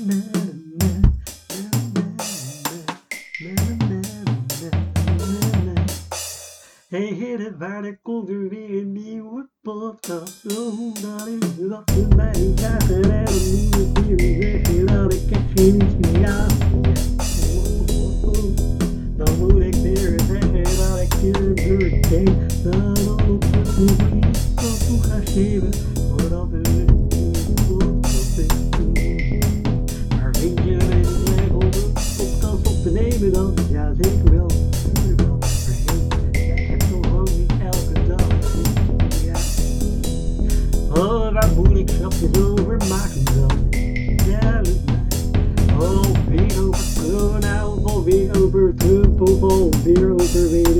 Mm-hmm. Hey heren, waar er komt er weer een nieuwe podcast. Oh, dat is wat voor mij vragen en moet ik weer zeggen dat ik echt geen iets meer aan. Dan moet ik weer zeggen dat ik hier een beurt deed. Dan op het moment zo toe ga geven. Voordat we een nieuwe podcast doen. Maar vind je het leuk om een podcast op te nemen dan? Bobo, Beer Liquor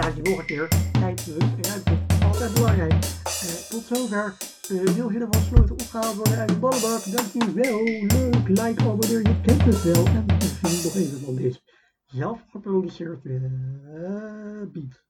het je een keer. Tijd, rust ruimte, altijd belangrijk. Eh, tot zover. Uh, wil je van sloten opgehaald worden uit de ballenbak? Dankjewel. Leuk, like, abonneer, je kent het wel. En misschien nog even van dit. Zelf geproduceerd uh, beat.